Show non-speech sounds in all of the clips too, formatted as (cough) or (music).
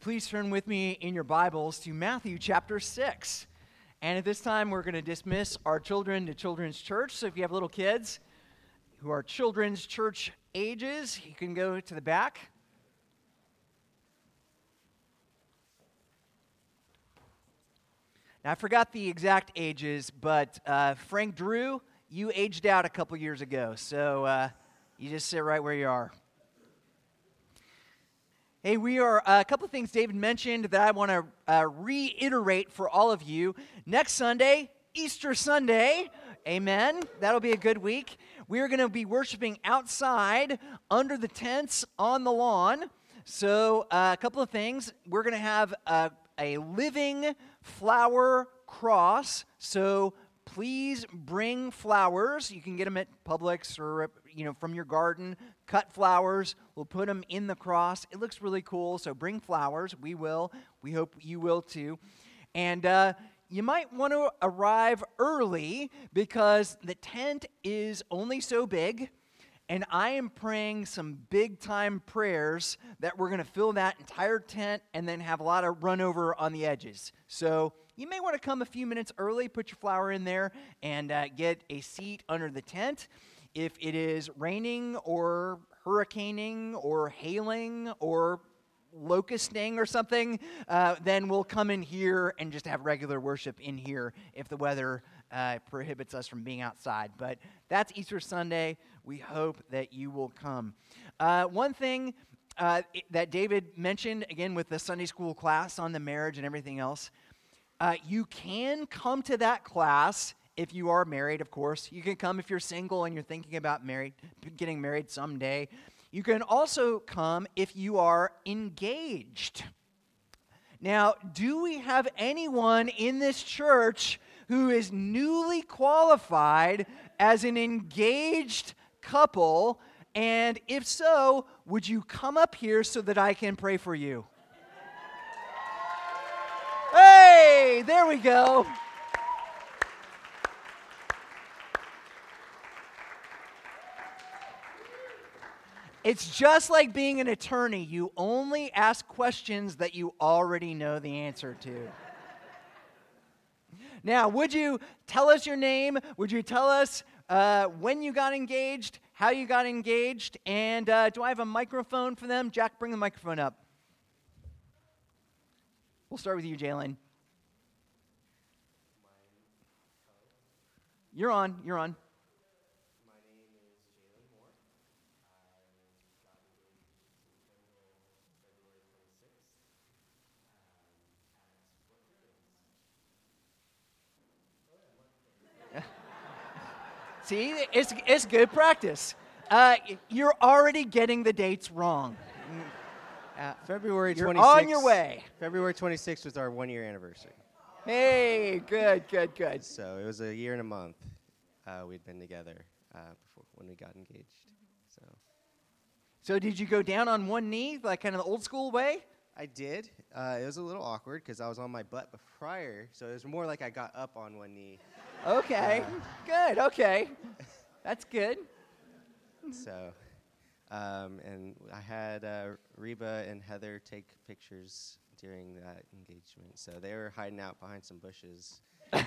please turn with me in your Bibles to Matthew chapter 6. And at this time, we're going to dismiss our children to Children's Church. So if you have little kids who are Children's Church ages, you can go to the back. Now, I forgot the exact ages, but uh, Frank Drew, you aged out a couple years ago. So uh, you just sit right where you are. Hey, we are uh, a couple of things David mentioned that I want to uh, reiterate for all of you. Next Sunday, Easter Sunday, amen. That'll be a good week. We are going to be worshiping outside under the tents on the lawn. So, uh, a couple of things. We're going to have a, a living flower cross. So, please bring flowers. You can get them at Publix or you know from your garden. Cut flowers. We'll put them in the cross. It looks really cool. So bring flowers. We will. We hope you will too. And uh, you might want to arrive early because the tent is only so big. And I am praying some big time prayers that we're going to fill that entire tent and then have a lot of run over on the edges. So you may want to come a few minutes early, put your flower in there, and uh, get a seat under the tent. If it is raining or hurricaning or hailing or locusting or something, uh, then we'll come in here and just have regular worship in here if the weather uh, prohibits us from being outside. But that's Easter Sunday. We hope that you will come. Uh, one thing uh, that David mentioned, again, with the Sunday school class on the marriage and everything else, uh, you can come to that class if you are married, of course. You can come if you're single and you're thinking about married, getting married someday. You can also come if you are engaged. Now, do we have anyone in this church who is newly qualified as an engaged couple? And if so, would you come up here so that I can pray for you? Hey, there we go. It's just like being an attorney. You only ask questions that you already know the answer to. now, would you tell us your name? Would you tell us uh, when you got engaged, how you got engaged, and uh, do I have a microphone for them? Jack, bring the microphone up. We'll start with you, Jalen. You're on. You're on. See, it's, it's good practice. Uh, you're already getting the dates wrong. Uh, February 26th. You're on your way. February 26th was our one year anniversary. Hey, good, good, good. So it was a year and a month uh, we'd been together uh, before when we got engaged. So. So did you go down on one knee, like kind of the old school way? I did. Uh, it was a little awkward because I was on my butt prior, so it was more like I got up on one knee. Okay, good. Okay, that's good. So, um, and I had uh, Reba and Heather take pictures during that engagement. So they were hiding out behind some bushes. Um,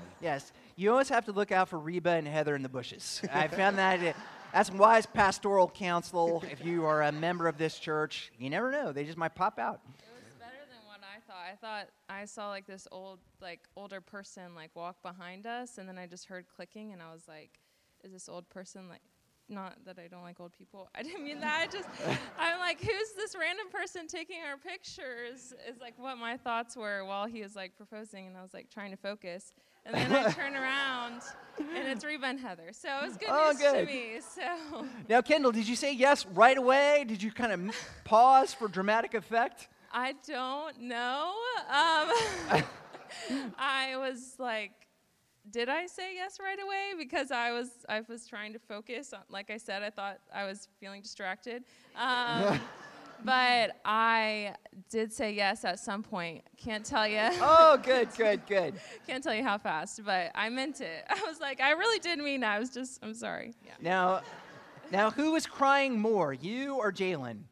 (laughs) yes, you always have to look out for Reba and Heather in the bushes. I found that. It, that's wise pastoral counsel. If you are a member of this church, you never know; they just might pop out. I thought I saw like this old, like older person like walk behind us, and then I just heard clicking, and I was like, "Is this old person like?" Not that I don't like old people. (laughs) I didn't mean that. I just, (laughs) I'm like, who's this random person taking our pictures? Is like what my thoughts were while he was like proposing, and I was like trying to focus. And then I turn around, and it's Reba and Heather. So it was good oh, news good. to me. So now, Kendall, did you say yes right away? Did you kind of (laughs) pause for dramatic effect? I don't know. Um, (laughs) I was like, did I say yes right away? Because I was I was trying to focus. On, like I said, I thought I was feeling distracted. Um, (laughs) but I did say yes at some point. Can't tell you. (laughs) Oh, good, good, good. Can't tell you how fast, but I meant it. I was like, I really did mean. That. I was just. I'm sorry. Yeah. Now, now, who was crying more, you or Jalen?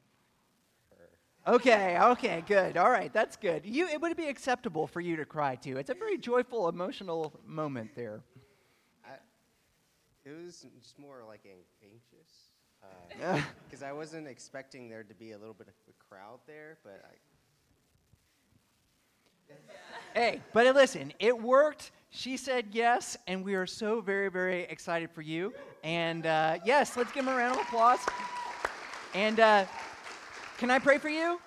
Okay, okay, good. All right, that's good. You, it would be acceptable for you to cry too. It's a very joyful, emotional moment there. I, it was just more like an- anxious because I wasn't expecting there to be a little bit of a crowd there, but I, Hey, but listen, it worked. She said yes, and we are so very, very excited for you. And uh, yes, let's give him a round of applause. And uh, can I pray for you?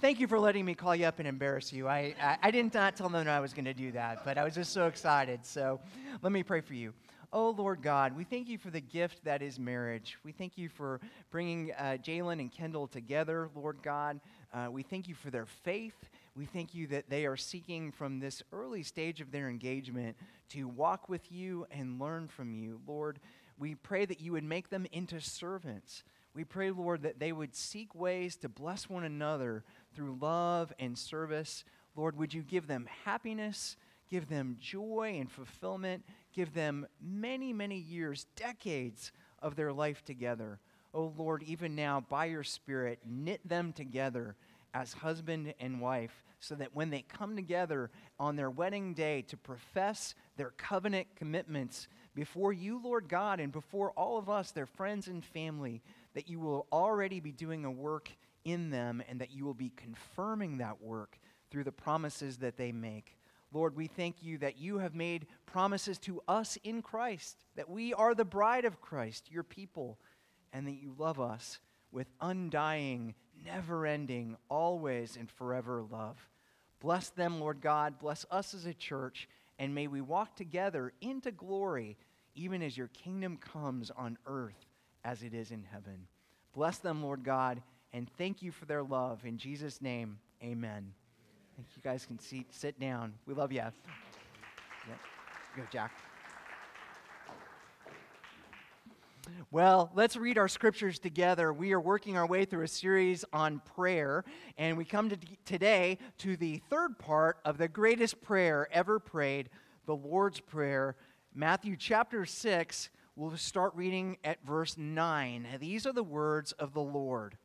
Thank you for letting me call you up and embarrass you. I, I, I did not tell them I was going to do that, but I was just so excited. So let me pray for you. Oh, Lord God, we thank you for the gift that is marriage. We thank you for bringing uh, Jalen and Kendall together, Lord God. Uh, we thank you for their faith. We thank you that they are seeking from this early stage of their engagement to walk with you and learn from you. Lord, we pray that you would make them into servants. We pray, Lord, that they would seek ways to bless one another through love and service. Lord, would you give them happiness, give them joy and fulfillment, give them many, many years, decades of their life together. Oh, Lord, even now, by your Spirit, knit them together as husband and wife so that when they come together on their wedding day to profess their covenant commitments before you, Lord God, and before all of us, their friends and family, that you will already be doing a work in them and that you will be confirming that work through the promises that they make. Lord, we thank you that you have made promises to us in Christ, that we are the bride of Christ, your people, and that you love us with undying, never ending, always and forever love. Bless them, Lord God. Bless us as a church, and may we walk together into glory, even as your kingdom comes on earth as it is in heaven. Bless them, Lord God, and thank you for their love. In Jesus' name, amen. Thank you guys can seat, sit down. We love you. Yeah. Go, Jack. Well, let's read our scriptures together. We are working our way through a series on prayer, and we come to today to the third part of the greatest prayer ever prayed, the Lord's Prayer. Matthew chapter 6, we'll start reading at verse 9. These are the words of the Lord.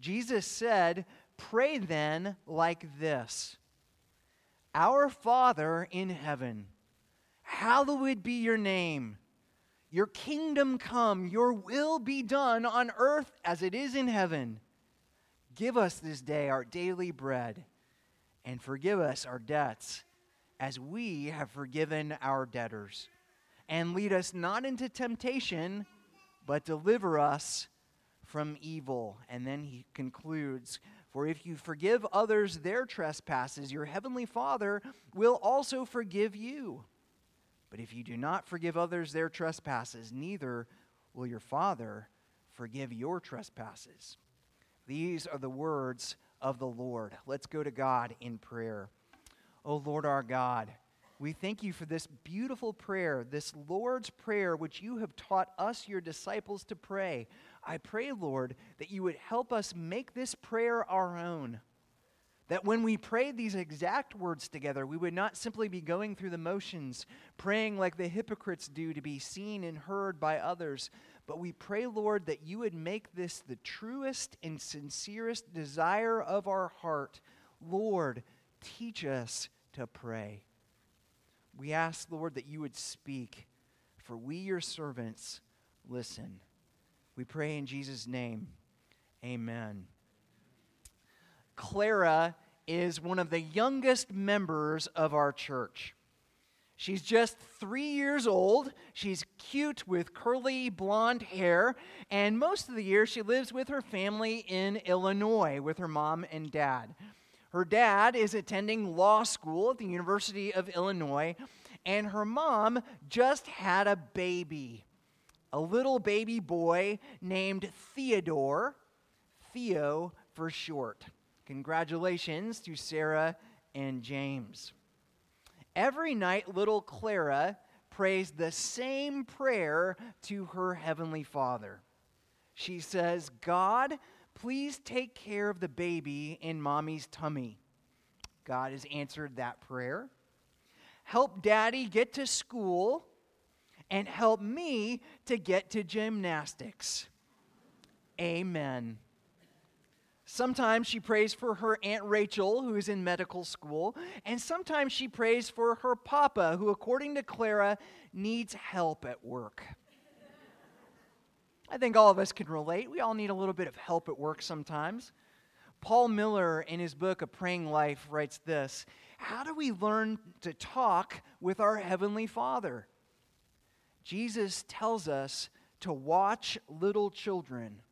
Jesus said, Pray then like this Our Father in heaven, hallowed be your name. Your kingdom come, your will be done on earth as it is in heaven. Give us this day our daily bread, and forgive us our debts, as we have forgiven our debtors. And lead us not into temptation, but deliver us from evil. And then he concludes For if you forgive others their trespasses, your heavenly Father will also forgive you. But if you do not forgive others their trespasses, neither will your Father forgive your trespasses. These are the words of the Lord. Let's go to God in prayer. O Lord our God, we thank you for this beautiful prayer, this Lord's Prayer, which you have taught us, your disciples, to pray. I pray, Lord, that you would help us make this prayer our own. That when we pray these exact words together, we would not simply be going through the motions, praying like the hypocrites do to be seen and heard by others, but we pray, Lord, that you would make this the truest and sincerest desire of our heart. Lord, teach us to pray. We ask, Lord, that you would speak, for we, your servants, listen. We pray in Jesus' name. Amen. Clara is one of the youngest members of our church. She's just three years old. She's cute with curly blonde hair. And most of the year, she lives with her family in Illinois with her mom and dad. Her dad is attending law school at the University of Illinois. And her mom just had a baby, a little baby boy named Theodore, Theo for short. Congratulations to Sarah and James. Every night, little Clara prays the same prayer to her Heavenly Father. She says, God, please take care of the baby in mommy's tummy. God has answered that prayer. Help daddy get to school and help me to get to gymnastics. Amen. Sometimes she prays for her Aunt Rachel, who is in medical school, and sometimes she prays for her papa, who, according to Clara, needs help at work. I think all of us can relate. We all need a little bit of help at work sometimes. Paul Miller, in his book, A Praying Life, writes this How do we learn to talk with our Heavenly Father? Jesus tells us to watch little children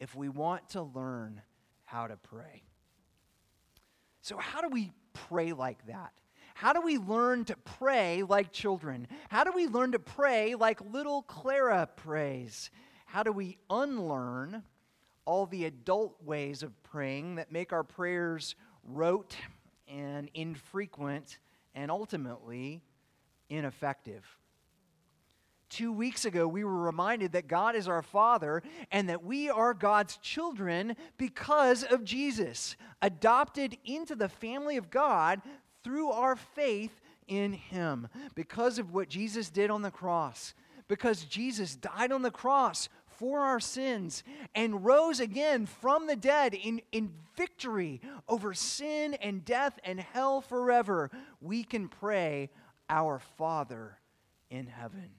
if we want to learn how to pray. So, how do we pray like that? How do we learn to pray like children? How do we learn to pray like little Clara prays? How do we unlearn all the adult ways of praying that make our prayers rote and infrequent and ultimately ineffective? Two weeks ago, we were reminded that God is our Father and that we are God's children because of Jesus, adopted into the family of God through our faith in Him, because of what Jesus did on the cross, because Jesus died on the cross for our sins and rose again from the dead in, in victory over sin and death and hell forever, we can pray, Our Father in heaven.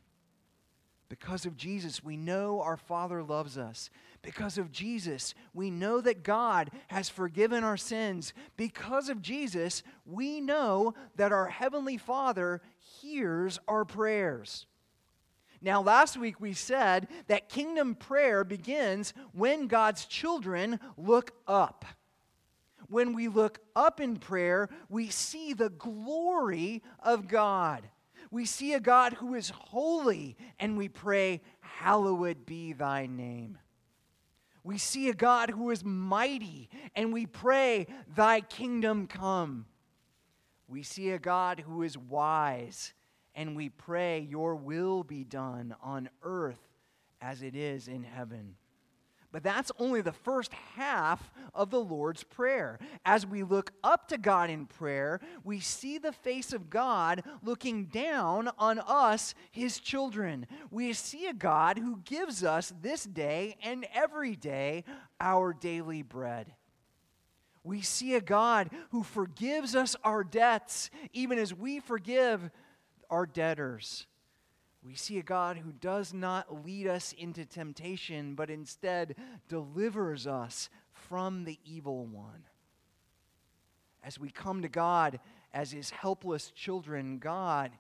Because of Jesus, we know our Father loves us. Because of Jesus, we know that God has forgiven our sins. Because of Jesus, we know that our Heavenly Father hears our prayers. Now, last week we said that kingdom prayer begins when God's children look up. When we look up in prayer, we see the glory of God. We see a God who is holy, and we pray, Hallowed be thy name. We see a God who is mighty, and we pray, Thy kingdom come. We see a God who is wise, and we pray, Your will be done on earth as it is in heaven. But that's only the first half of the Lord's Prayer. As we look up to God in prayer, we see the face of God looking down on us, his children. We see a God who gives us this day and every day our daily bread. We see a God who forgives us our debts, even as we forgive our debtors. We see a God who does not lead us into temptation, but instead delivers us from the evil one. As we come to God as his helpless children, God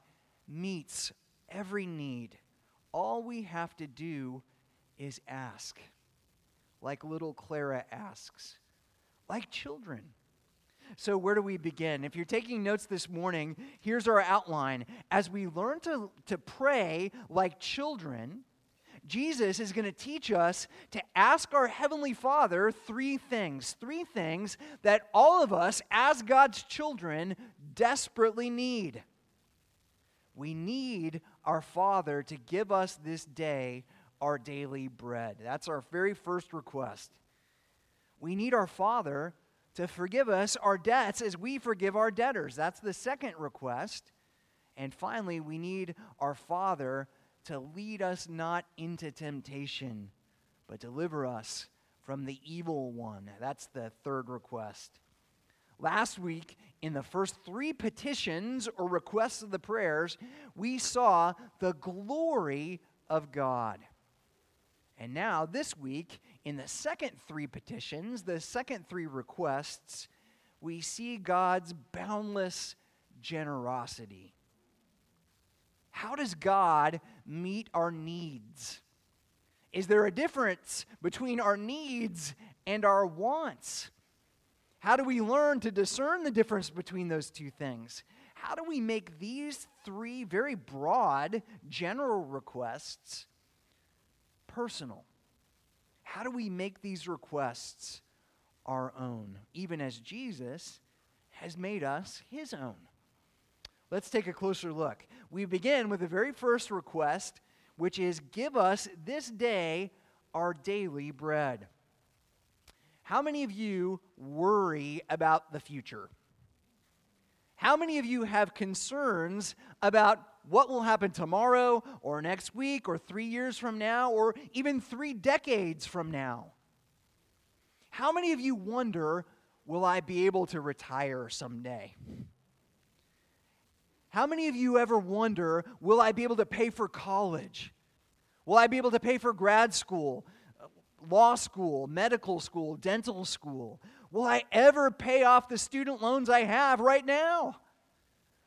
meets every need. All we have to do is ask, like little Clara asks, like children. So, where do we begin? If you're taking notes this morning, here's our outline. As we learn to, to pray like children, Jesus is going to teach us to ask our Heavenly Father three things. Three things that all of us, as God's children, desperately need. We need our Father to give us this day our daily bread. That's our very first request. We need our Father to forgive us our debts as we forgive our debtors. That's the second request. And finally, we need our Father to lead us not into temptation, but deliver us from the evil one. That's the third request. Last week, in the first three petitions or requests of the prayers, we saw the glory of God. And now, this week, in the second three petitions, the second three requests, we see God's boundless generosity. How does God meet our needs? Is there a difference between our needs and our wants? How do we learn to discern the difference between those two things? How do we make these three very broad general requests personal. How do we make these requests our own, even as Jesus has made us his own? Let's take a closer look. We begin with the very first request, which is give us this day our daily bread. How many of you worry about the future? How many of you have concerns about what will happen tomorrow or next week or three years from now or even three decades from now? How many of you wonder, will I be able to retire someday? How many of you ever wonder, will I be able to pay for college? Will I be able to pay for grad school, law school, medical school, dental school? Will I ever pay off the student loans I have right now?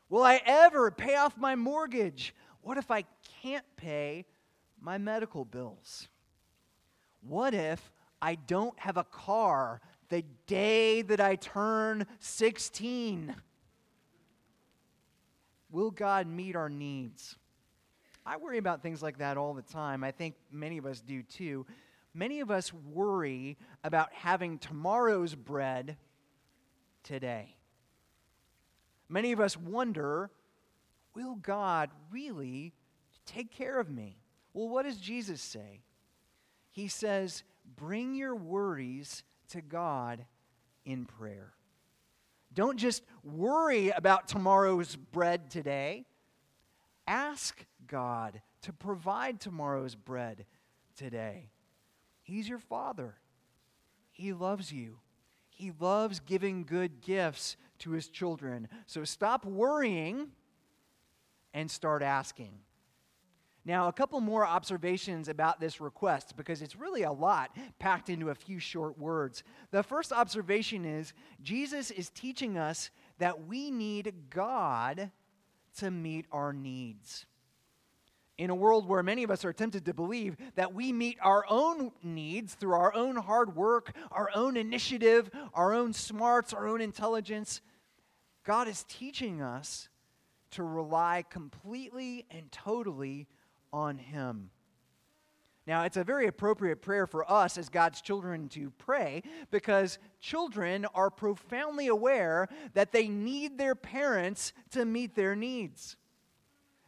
Will I ever pay off my mortgage? What if I can't pay my medical bills? What if I don't have a car the day that I turn 16? Will God meet our needs? I worry about things like that all the time. I think many of us do too. Many of us worry about having tomorrow's bread today. Many of us wonder will God really take care of me? Well, what does Jesus say? He says, bring your worries to God in prayer. Don't just worry about tomorrow's bread today. Ask God to provide tomorrow's bread today. He's your Father. He loves you. He loves giving good gifts to His children. So stop worrying and start asking. Now, a couple more observations about this request because it's really a lot packed into a few short words. The first observation is Jesus is teaching us that we need God to meet our needs. In a world where many of us are tempted to believe that we meet our own needs through our own hard work, our own initiative, our own smarts, our own intelligence, God is teaching us to rely completely and totally on Him. Now, it's a very appropriate prayer for us as God's children to pray because children are profoundly aware that they need their parents to meet their needs.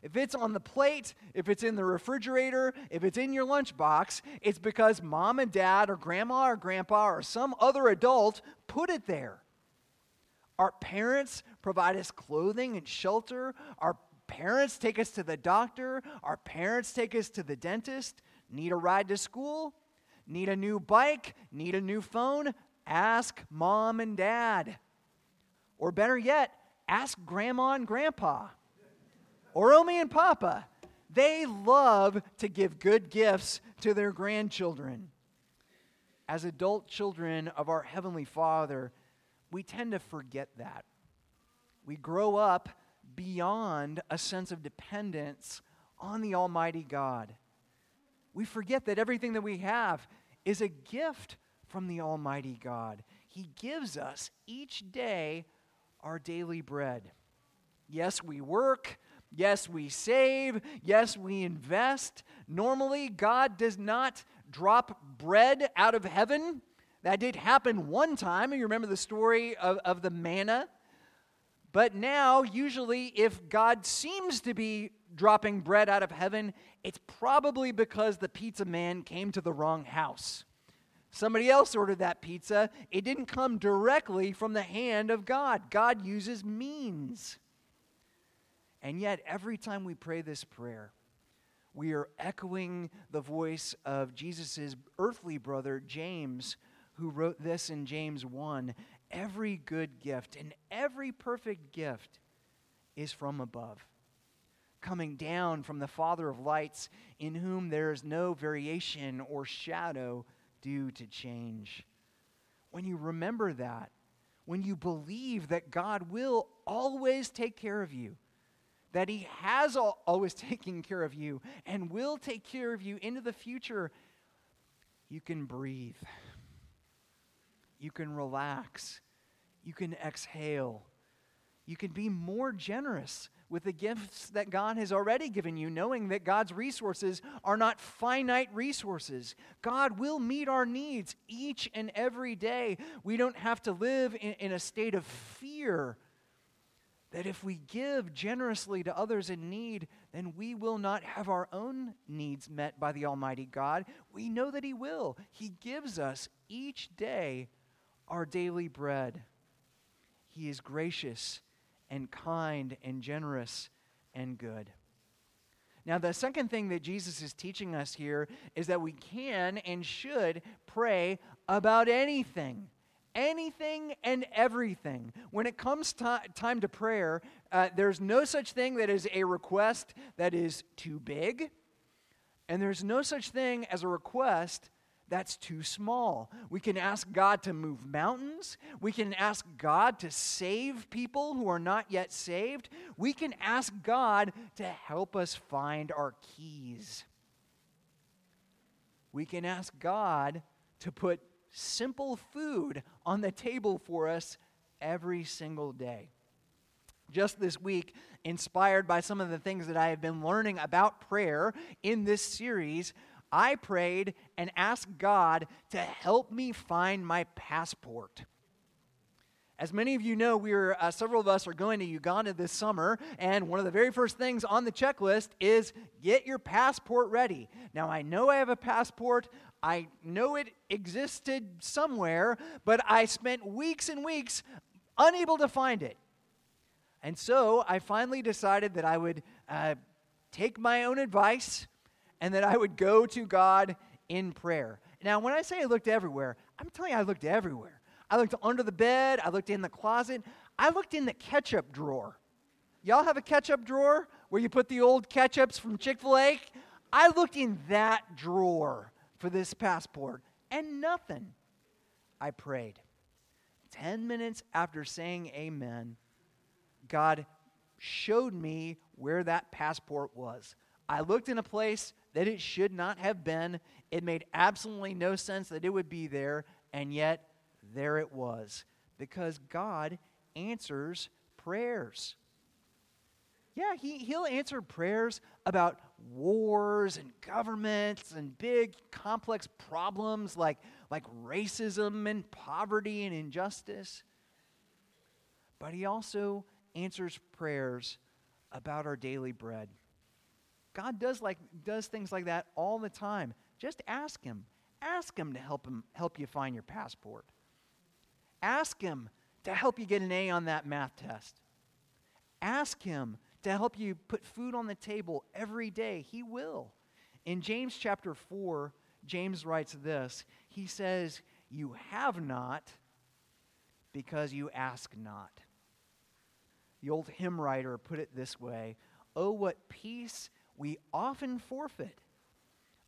If it's on the plate, if it's in the refrigerator, if it's in your lunchbox, it's because mom and dad or grandma or grandpa or some other adult put it there. Our parents provide us clothing and shelter. Our parents take us to the doctor. Our parents take us to the dentist. Need a ride to school? Need a new bike? Need a new phone? Ask mom and dad. Or better yet, ask grandma and grandpa. Or Omi and Papa. They love to give good gifts to their grandchildren. As adult children of our Heavenly Father, we tend to forget that. We grow up beyond a sense of dependence on the Almighty God. We forget that everything that we have is a gift from the Almighty God. He gives us each day our daily bread. Yes, we work. Yes, we save. Yes, we invest. Normally, God does not drop bread out of heaven. That did happen one time. You remember the story of, of the manna? But now, usually, if God seems to be dropping bread out of heaven, it's probably because the pizza man came to the wrong house. Somebody else ordered that pizza. It didn't come directly from the hand of God. God uses means. And yet, every time we pray this prayer, we are echoing the voice of Jesus' earthly brother, James, who wrote this in James 1 Every good gift and every perfect gift is from above, coming down from the Father of lights, in whom there is no variation or shadow due to change. When you remember that, when you believe that God will always take care of you, that He has always (laughs) taken care of you and will take care of you into the future, you can breathe. You can relax you can exhale. You can be more generous with the gifts that God has already given you, knowing that God's resources are not finite resources. God will meet our needs each and every day. We don't have to live in, in a state of fear that if we give generously to others in need, then we will not have our own needs met by the Almighty God. We know that He will. He gives us each day our daily bread. He is gracious and kind and generous and good. Now, the second thing that Jesus is teaching us here is that we can and should pray about anything. Anything and everything. When it comes time to prayer, uh, there's no such thing that is a request that is too big, and there's no such thing as a request that's too small. We can ask God to move mountains. We can ask God to save people who are not yet saved. We can ask God to help us find our keys. We can ask God to put simple food on the table for us every single day. Just this week, inspired by some of the things that I have been learning about prayer in this series, I prayed and asked God to help me find my passport. As many of you know, we're uh, several of us are going to Uganda this summer, and one of the very first things on the checklist is get your passport ready. Now, I know I have a passport. I know it existed somewhere, but I spent weeks and weeks unable to find it. And so I finally decided that I would uh, take my own advice and that I would go to God in prayer. Now, when I say I looked everywhere, I'm telling you, I looked everywhere. I looked under the bed, I looked in the closet, I looked in the ketchup drawer. Y'all have a ketchup drawer where you put the old ketchups from Chick fil A? I looked in that drawer for this passport and nothing. I prayed. Ten minutes after saying amen, God showed me where that passport was. I looked in a place that it should not have been. It made absolutely no sense that it would be there, and yet there it was. Because God answers prayers. Yeah, he, he'll answer prayers about wars and governments and big complex problems like, like racism and poverty and injustice. But he also answers prayers about our daily bread. God does like does things like that all the time. Just ask him. Ask him to help him help you find your passport. Ask him to help you get an A on that math test. Ask him to help you put food on the table every day. He will. In James chapter 4, James writes this. He says, "You have not because you ask not." The old hymn writer put it this way, "Oh what peace we often forfeit.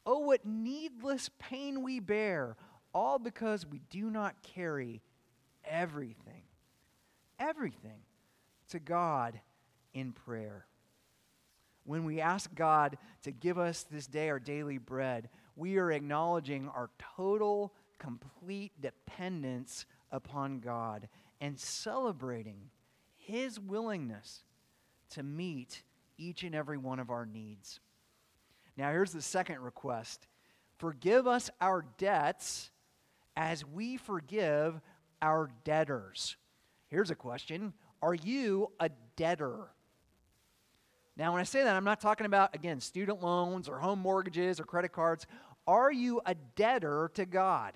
Oh, what needless pain we bear, all because we do not carry everything, everything to God in prayer. When we ask God to give us this day our daily bread, we are acknowledging our total, complete dependence upon God and celebrating His willingness to meet each and every one of our needs. Now, here's the second request Forgive us our debts as we forgive our debtors. Here's a question Are you a debtor? Now, when I say that, I'm not talking about, again, student loans or home mortgages or credit cards. Are you a debtor to God?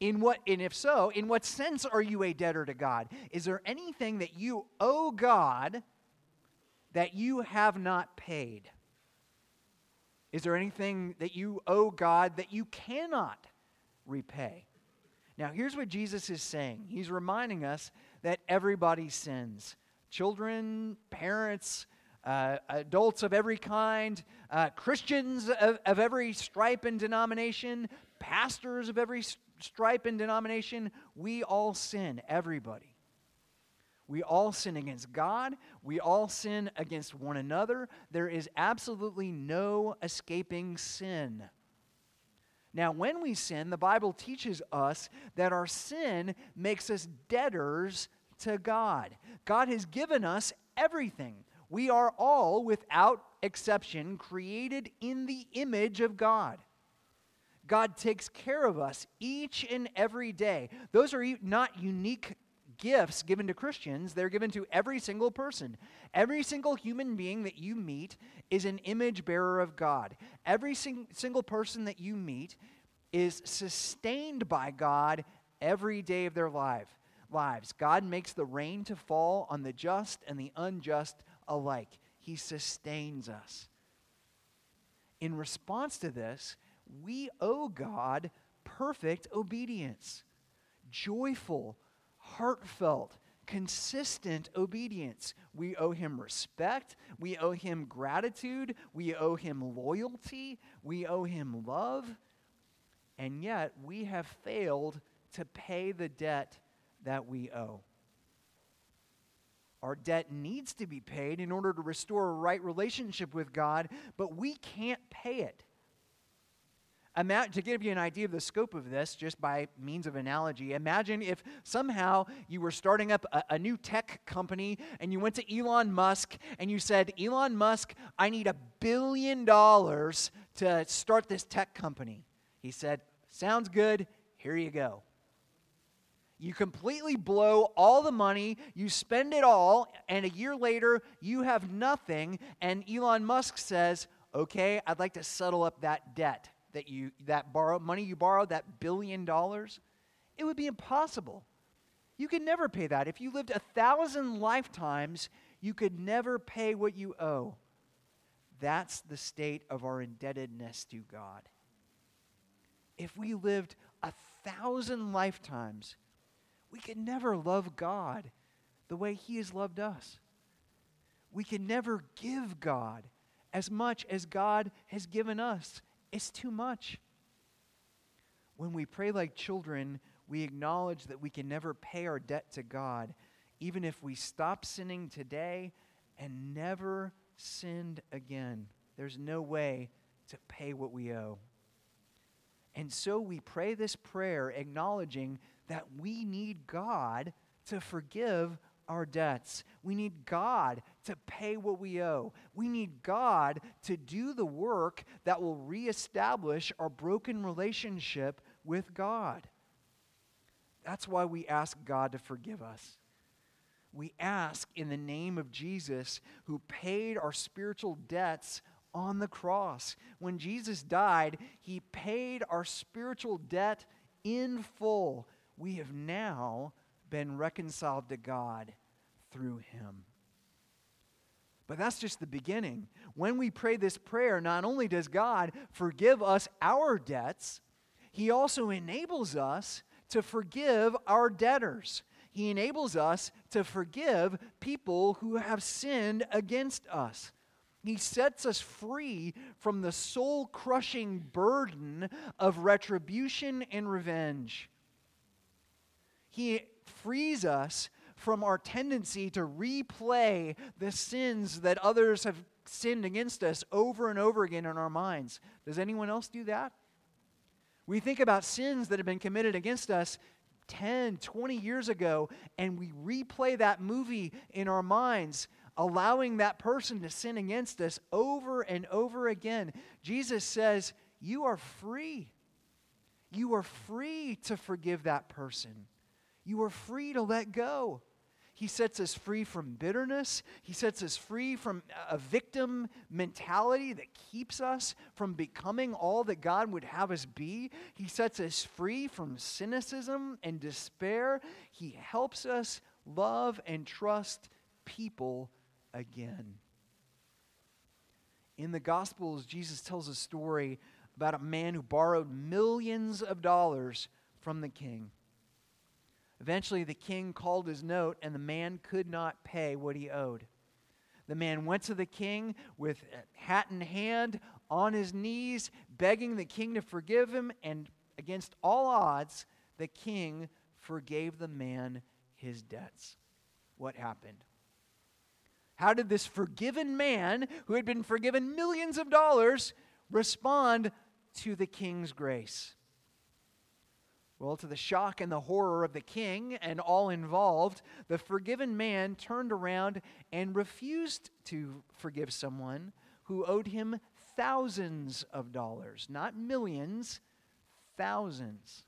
In what, and if so, in what sense are you a debtor to God? Is there anything that you owe God that you have not paid? Is there anything that you owe God that you cannot repay? Now, here's what Jesus is saying He's reminding us that everybody sins children, parents, uh, adults of every kind, uh, Christians of, of every stripe and denomination, pastors of every stripe and denomination. We all sin, everybody. We all sin against God. We all sin against one another. There is absolutely no escaping sin. Now, when we sin, the Bible teaches us that our sin makes us debtors to God. God has given us everything. We are all, without exception, created in the image of God. God takes care of us each and every day. Those are not unique gifts given to Christians, they're given to every single person. Every single human being that you meet is an image bearer of God. Every sing- single person that you meet is sustained by God every day of their life, lives. God makes the rain to fall on the just and the unjust alike. He sustains us. In response to this, we owe God perfect obedience, joyful, heartfelt, consistent obedience. We owe him respect. We owe him gratitude. We owe him loyalty. We owe him love. And yet, we have failed to pay the debt that we owe. Our debt needs to be paid in order to restore a right relationship with God, but we can't pay it. Imagine, to give you an idea of the scope of this, just by means of analogy, imagine if somehow you were starting up a, a, new tech company and you went to Elon Musk and you said, Elon Musk, I need a billion dollars to start this tech company. He said, Sounds good, here you go. You completely blow all the money, you spend it all, and a year later, you have nothing. And Elon Musk says, Okay, I'd like to settle up that debt that you that borrow money you borrowed that billion dollars. It would be impossible. You could never pay that. If you lived a thousand lifetimes you could never pay what you owe. That's the state of our indebtedness to god. If we lived a thousand lifetimes we can never love god the way he has loved us we can never give god as much as god has given us it's too much. When we pray like children, we acknowledge that we can never pay our debt to God, even if we stop sinning today and never sinned again. There's no way to pay what we owe. And so we pray this prayer acknowledging that we need God to forgive our debts. We need God to pay what we owe. We need God to do the work that will reestablish our broken relationship with God. That's why we ask God to forgive us. We ask in the name of Jesus, who paid our spiritual debts on the cross. When Jesus died, he paid our spiritual debt in full. We have now been reconciled to God through him. But that's just the beginning. When we pray this prayer, not only does God forgive us our debts, He also enables us to forgive our debtors. He enables us to forgive people who have sinned against us. He sets us free from the soul crushing burden of retribution and revenge. He frees us from our tendency to replay the sins that others have sinned against us over and over again in our minds. Does anyone else do that? We think about sins that have been committed against us 10, 20 years ago, and we replay that movie in our minds, allowing that person to sin against us over and over again. Jesus says, You are free. You are free to forgive that person. You are free to let go. He sets us free from bitterness. He sets us free from a victim mentality that keeps us from becoming all that God would have us be. He sets us free from cynicism and despair. He helps us love and trust people again. In the Gospels, Jesus tells a story about a man who borrowed millions of dollars from the king. Eventually, the king called his note, and the man could not pay what he owed. The man went to the king with hat in hand, on his knees, begging the king to forgive him, and against all odds, the king forgave the man his debts. What happened? How did this forgiven man, who had been forgiven millions of dollars, respond to the king's grace? Well, to the shock and the horror of the king and all involved, the forgiven man turned around and refused to forgive someone who owed him thousands of dollars, not millions, thousands.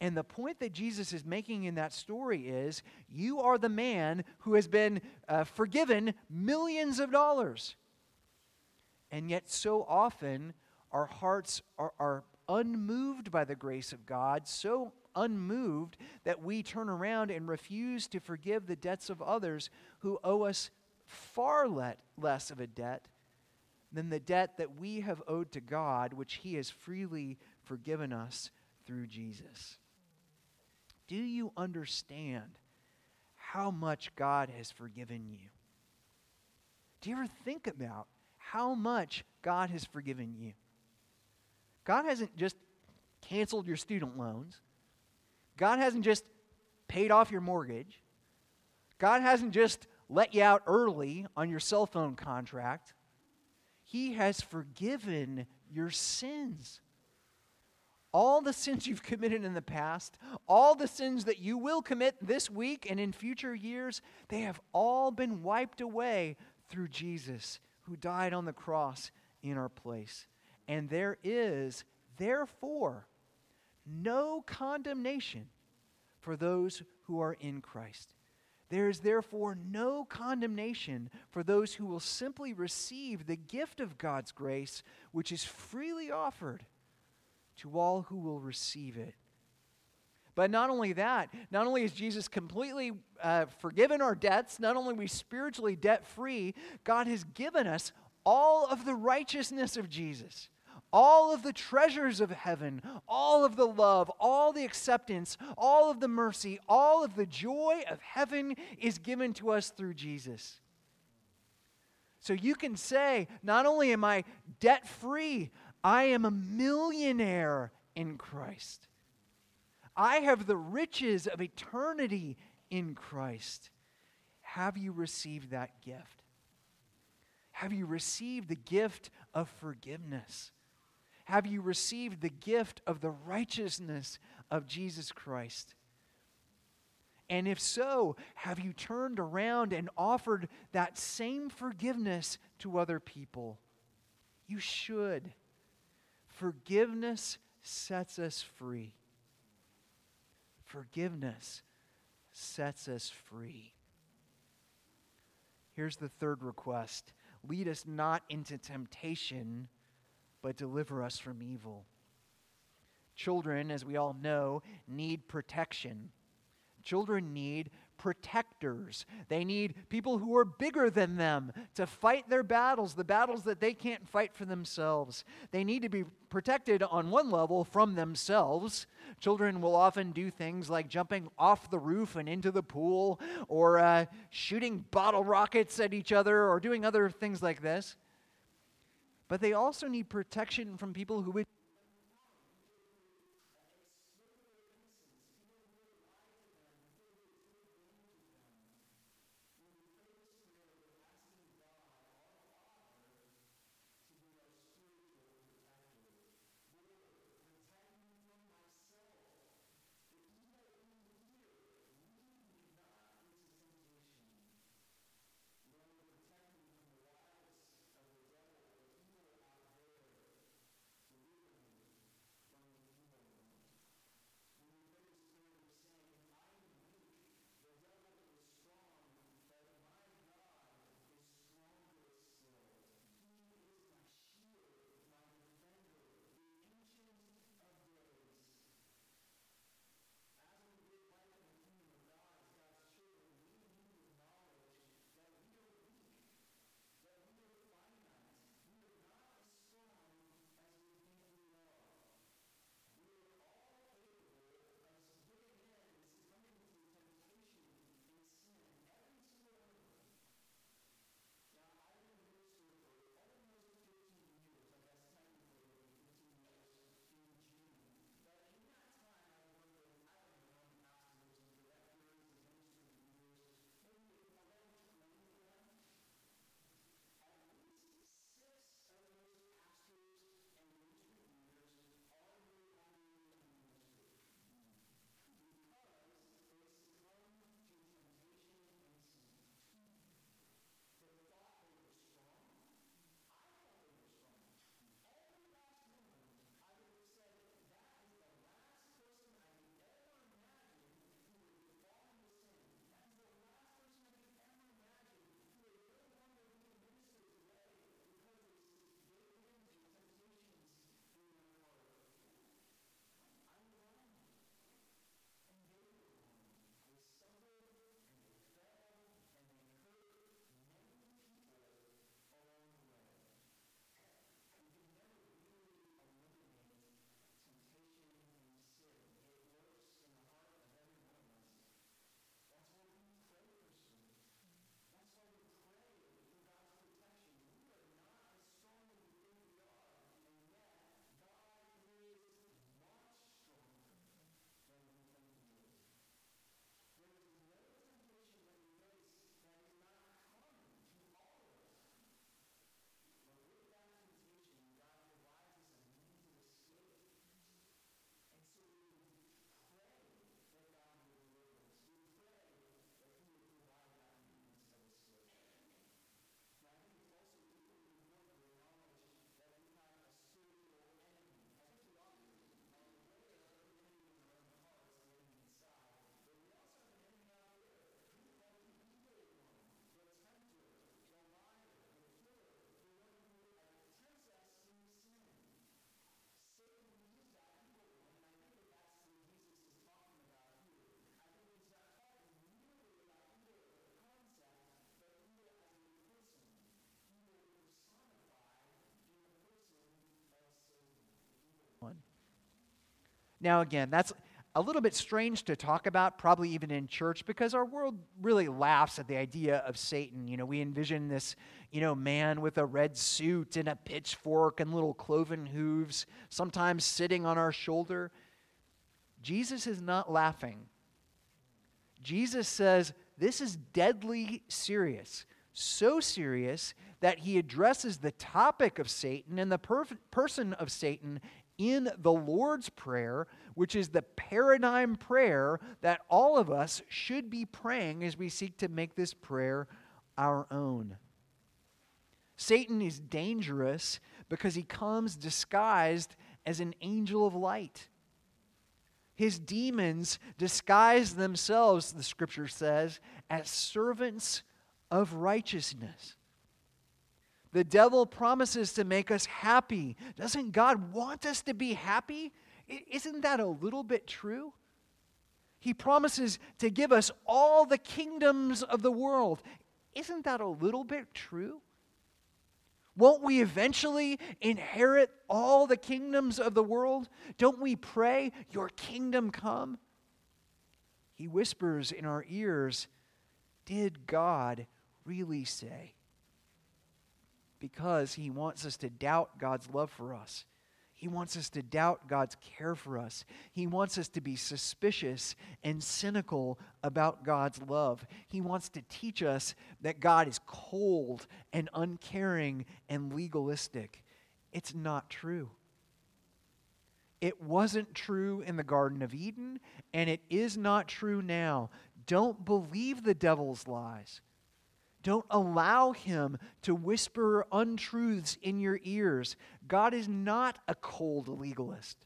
And the point that Jesus is making in that story is you are the man who has been uh, forgiven millions of dollars. And yet, so often, our hearts are, are unmoved by the grace of God, so unmoved that we turn around and refuse to forgive the debts of others who owe us far let, less of a debt than the debt that we have owed to God, which He has freely forgiven us through Jesus. Do you understand how much God has forgiven you? Do you ever think about how much God has forgiven you? God hasn't just canceled your student loans. God hasn't just paid off your mortgage. God hasn't just let you out early on your cell phone contract. He has forgiven your sins. All the sins you've committed in the past, all the sins that you will commit this week and in future years, they have all been wiped away through Jesus, who died on the cross in our place. And there is, therefore, no condemnation for those who are in Christ. There is therefore no condemnation for those who will simply receive the gift of God's grace, which is freely offered to all who will receive it. But not only that, not only is Jesus completely uh, forgiven our debts, not only are we spiritually debt free, God has given us all of the righteousness of Jesus all of the treasures of heaven, all of the love, all the acceptance, all of the mercy, all of the joy of heaven is given to us through Jesus. So you can say, not only am I debt free, I am a millionaire in Christ. I have the riches of eternity in Christ. Have you received that gift? Have you received the gift of forgiveness? Have you received the gift of the righteousness of Jesus Christ? And if so, have you turned around and offered that same forgiveness to other people? You should. Forgiveness sets us free. Forgiveness sets us free. Here's the third request lead us not into temptation but deliver us from evil. Children, as we all know, need protection. Children need protectors. They need people who are bigger than them to fight their battles, the battles that they can't fight for themselves. They need to be protected on one level from themselves. Children will often do things like jumping off the roof and into the pool, or uh, shooting bottle rockets at each other, or doing other things like this but they also need protection from people who would Now, again, that's a little bit strange to talk about, probably even in church, because our world really laughs at the idea of Satan. You know, we envision this, you know, man with a red suit and a pitchfork and little cloven hooves, sometimes sitting on our shoulder. Jesus is not laughing. Jesus says this is deadly serious. So serious that he addresses the topic of Satan and the per- person of Satan in the Lord's Prayer, which is the paradigm prayer that all of us should be praying as we seek to make this prayer our own. Satan is dangerous because he comes disguised as an angel of light. His demons disguise themselves, the scripture says, as servants of righteousness. The devil promises to make us happy. Doesn't God want us to be happy? Isn't that a little bit true? He promises to give us all the kingdoms of the world. Isn't that a little bit true? Won't we eventually inherit all the kingdoms of the world? Don't we pray, Your kingdom come? He whispers in our ears, Did God really say? Because He wants us to doubt God's love for us. He wants us to doubt God's care for us. He wants us to be suspicious and cynical about God's love. He wants to teach us that God is cold and uncaring and legalistic. It's not true. It wasn't true in the Garden of Eden, and it is not true now. Don't believe the devil's lies. Don't allow him to whisper untruths in your ears. God is not a cold legalist.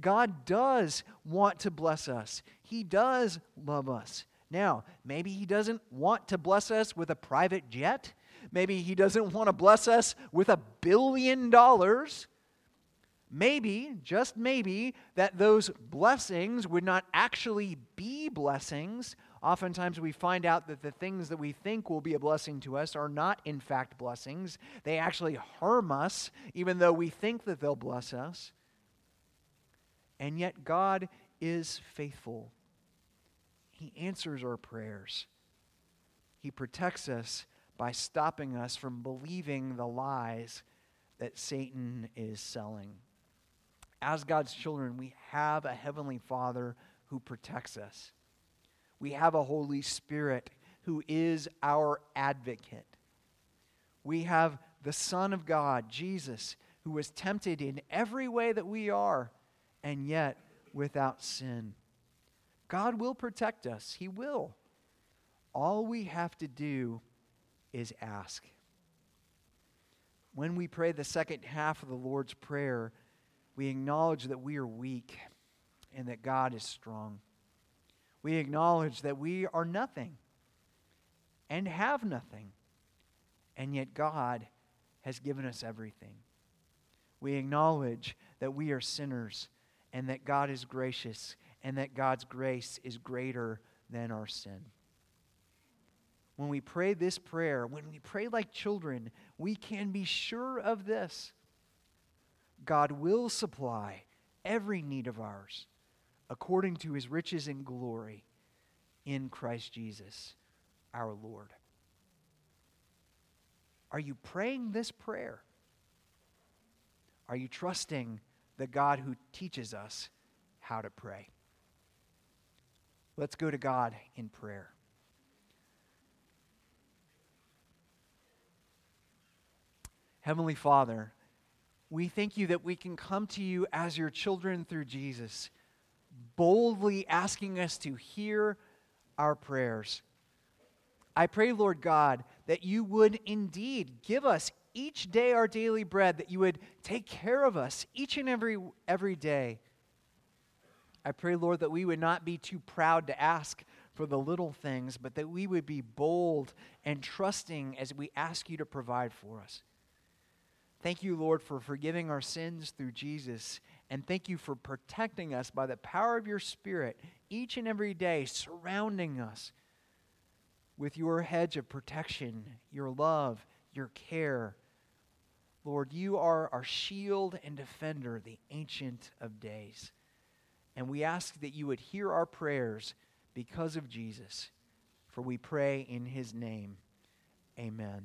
God does want to bless us, He does love us. Now, maybe He doesn't want to bless us with a private jet. Maybe He doesn't want to bless us with a billion dollars. Maybe, just maybe, that those blessings would not actually be blessings, Oftentimes, we find out that the things that we think will be a blessing to us are not, in fact, blessings. They actually harm us, even though we think that they'll bless us. And yet, God is faithful. He answers our prayers, He protects us by stopping us from believing the lies that Satan is selling. As God's children, we have a Heavenly Father who protects us we have a Holy Spirit who is our advocate. We have the Son of God, Jesus, who was tempted in every way that we are, and yet without sin. God will protect us, He will. All we have to do is ask. When we pray the second half of the Lord's Prayer, we acknowledge that we are weak and that God is strong we acknowledge that we are nothing and have nothing, and yet God has given us everything. We acknowledge that we are sinners and that God is gracious and that God's grace is greater than our sin. When we pray this prayer, when we pray like children, we can be sure of this God will supply every need of ours according to his riches and glory in Christ Jesus our Lord. Are you praying this prayer? Are you trusting the God who teaches us how to pray? Let's go to God in prayer. Heavenly Father, we thank you that we can come to you as your children through Jesus boldly asking us to hear our prayers. I pray, Lord God, that you would indeed give us each day our daily bread, that you would take care of us each and every, every day. I pray, Lord, that we would not be too proud to ask for the little things, but that we would be bold and trusting as we ask you to provide for us. Thank you, Lord, for forgiving our sins through Jesus and thank you for protecting us by the power of your Spirit each and every day, surrounding us with your hedge of protection, your love, your care. Lord, you are our shield and defender, the Ancient of Days. And we ask that you would hear our prayers because of Jesus. For we pray in his name. Amen.